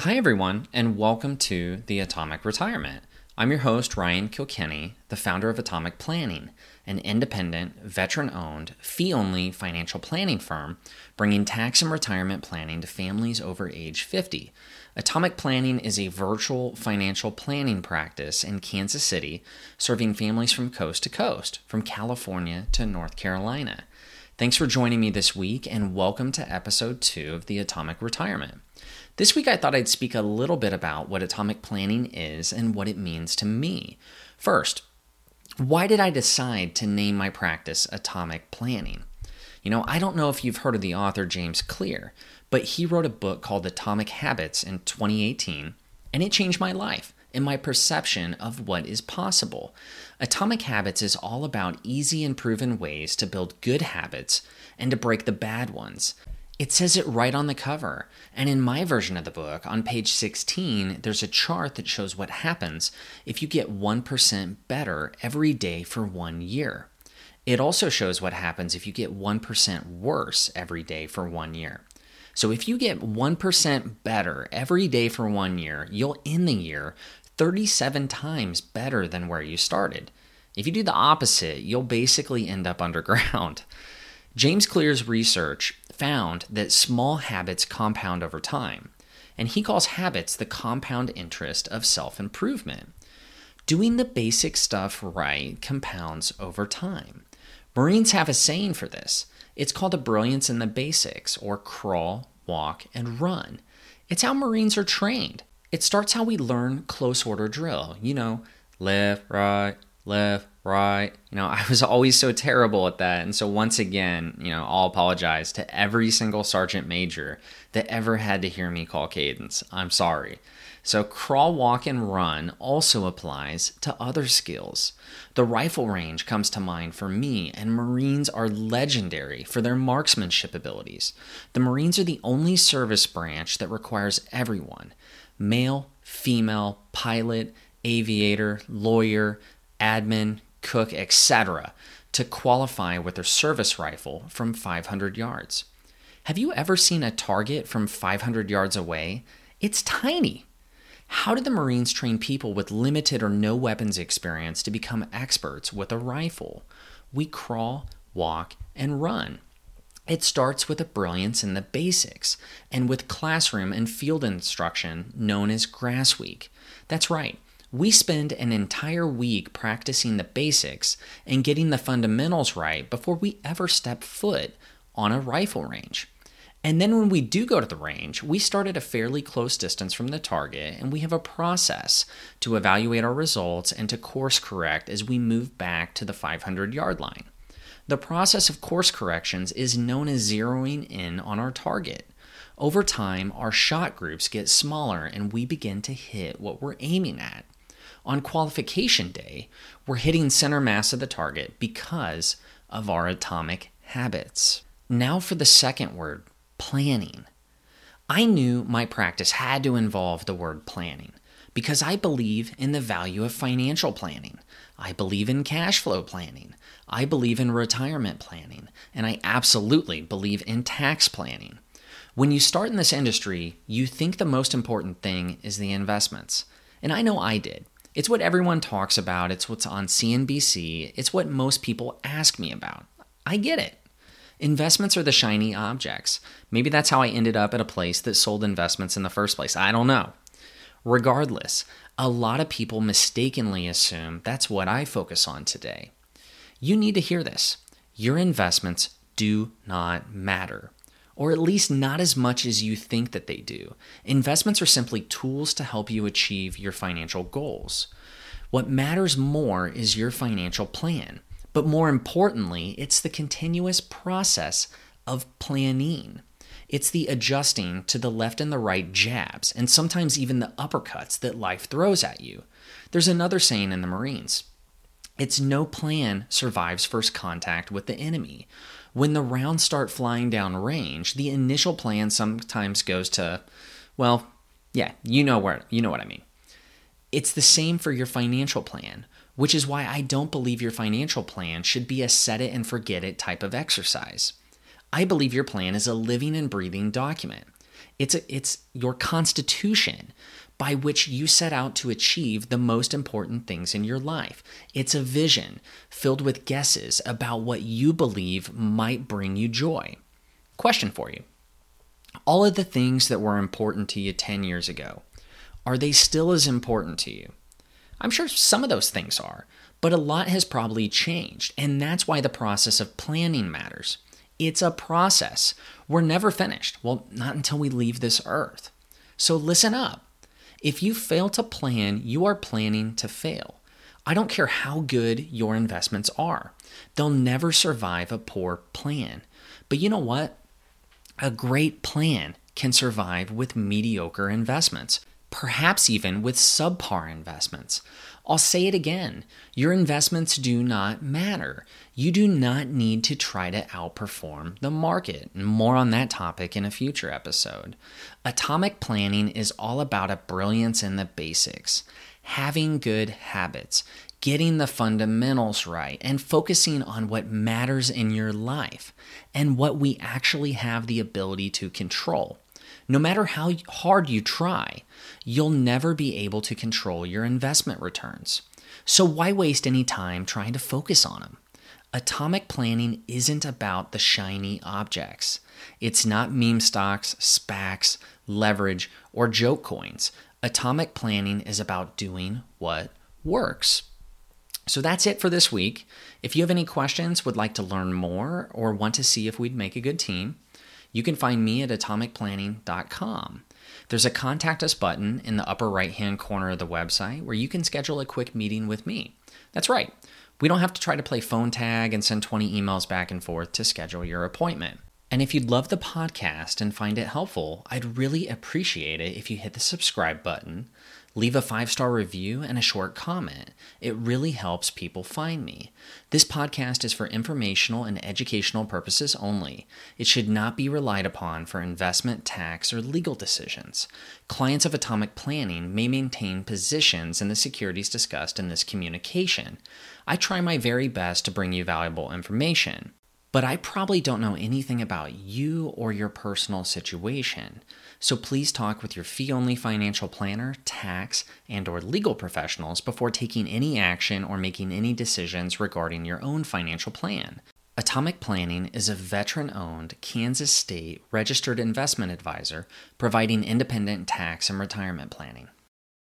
Hi, everyone, and welcome to the Atomic Retirement. I'm your host, Ryan Kilkenny, the founder of Atomic Planning, an independent, veteran owned, fee only financial planning firm bringing tax and retirement planning to families over age 50. Atomic Planning is a virtual financial planning practice in Kansas City, serving families from coast to coast, from California to North Carolina. Thanks for joining me this week, and welcome to episode two of the Atomic Retirement. This week, I thought I'd speak a little bit about what atomic planning is and what it means to me. First, why did I decide to name my practice Atomic Planning? You know, I don't know if you've heard of the author James Clear, but he wrote a book called Atomic Habits in 2018, and it changed my life and my perception of what is possible. Atomic Habits is all about easy and proven ways to build good habits and to break the bad ones. It says it right on the cover. And in my version of the book, on page 16, there's a chart that shows what happens if you get 1% better every day for one year. It also shows what happens if you get 1% worse every day for one year. So if you get 1% better every day for one year, you'll end the year 37 times better than where you started. If you do the opposite, you'll basically end up underground. James Clear's research found that small habits compound over time, and he calls habits the compound interest of self improvement. Doing the basic stuff right compounds over time. Marines have a saying for this. It's called the brilliance in the basics, or crawl, walk, and run. It's how Marines are trained. It starts how we learn close order drill. You know, left, right, left, right. You know, I was always so terrible at that. And so, once again, you know, I'll apologize to every single sergeant major that ever had to hear me call cadence. I'm sorry. So, crawl, walk, and run also applies to other skills. The rifle range comes to mind for me, and Marines are legendary for their marksmanship abilities. The Marines are the only service branch that requires everyone male, female, pilot, aviator, lawyer, admin, cook, etc., to qualify with their service rifle from 500 yards. Have you ever seen a target from 500 yards away? It's tiny. How did the Marines train people with limited or no weapons experience to become experts with a rifle? We crawl, walk, and run. It starts with a brilliance in the basics and with classroom and field instruction known as Grass Week. That's right, we spend an entire week practicing the basics and getting the fundamentals right before we ever step foot on a rifle range. And then when we do go to the range, we start at a fairly close distance from the target and we have a process to evaluate our results and to course correct as we move back to the 500 yard line. The process of course corrections is known as zeroing in on our target. Over time, our shot groups get smaller and we begin to hit what we're aiming at. On qualification day, we're hitting center mass of the target because of our atomic habits. Now for the second word planning. I knew my practice had to involve the word planning because I believe in the value of financial planning. I believe in cash flow planning. I believe in retirement planning. And I absolutely believe in tax planning. When you start in this industry, you think the most important thing is the investments. And I know I did. It's what everyone talks about, it's what's on CNBC, it's what most people ask me about. I get it. Investments are the shiny objects. Maybe that's how I ended up at a place that sold investments in the first place. I don't know. Regardless, a lot of people mistakenly assume that's what I focus on today. You need to hear this. Your investments do not matter, or at least not as much as you think that they do. Investments are simply tools to help you achieve your financial goals. What matters more is your financial plan, but more importantly, it's the continuous process of planning. It's the adjusting to the left and the right jabs, and sometimes even the uppercuts that life throws at you. There's another saying in the Marines it's no plan survives first contact with the enemy. When the rounds start flying down range, the initial plan sometimes goes to, well, yeah, you know where you know what I mean. It's the same for your financial plan, which is why I don't believe your financial plan should be a set it and forget it type of exercise. I believe your plan is a living and breathing document. It's a, it's your constitution by which you set out to achieve the most important things in your life. It's a vision filled with guesses about what you believe might bring you joy. Question for you. All of the things that were important to you 10 years ago, are they still as important to you? I'm sure some of those things are, but a lot has probably changed, and that's why the process of planning matters. It's a process. We're never finished. Well, not until we leave this earth. So listen up. If you fail to plan, you are planning to fail. I don't care how good your investments are, they'll never survive a poor plan. But you know what? A great plan can survive with mediocre investments perhaps even with subpar investments. I'll say it again your investments do not matter. You do not need to try to outperform the market. More on that topic in a future episode. Atomic planning is all about a brilliance in the basics, having good habits, getting the fundamentals right, and focusing on what matters in your life and what we actually have the ability to control. No matter how hard you try, you'll never be able to control your investment returns. So why waste any time trying to focus on them? Atomic planning isn't about the shiny objects. It's not meme stocks, SPACs, leverage, or joke coins. Atomic planning is about doing what works. So that's it for this week. If you have any questions, would like to learn more, or want to see if we'd make a good team, you can find me at atomicplanning.com. There's a contact us button in the upper right hand corner of the website where you can schedule a quick meeting with me. That's right, we don't have to try to play phone tag and send 20 emails back and forth to schedule your appointment. And if you'd love the podcast and find it helpful, I'd really appreciate it if you hit the subscribe button, Leave a five star review and a short comment. It really helps people find me. This podcast is for informational and educational purposes only. It should not be relied upon for investment, tax, or legal decisions. Clients of Atomic Planning may maintain positions in the securities discussed in this communication. I try my very best to bring you valuable information but I probably don't know anything about you or your personal situation. So please talk with your fee-only financial planner, tax, and or legal professionals before taking any action or making any decisions regarding your own financial plan. Atomic Planning is a veteran owned Kansas State registered investment advisor providing independent tax and retirement planning.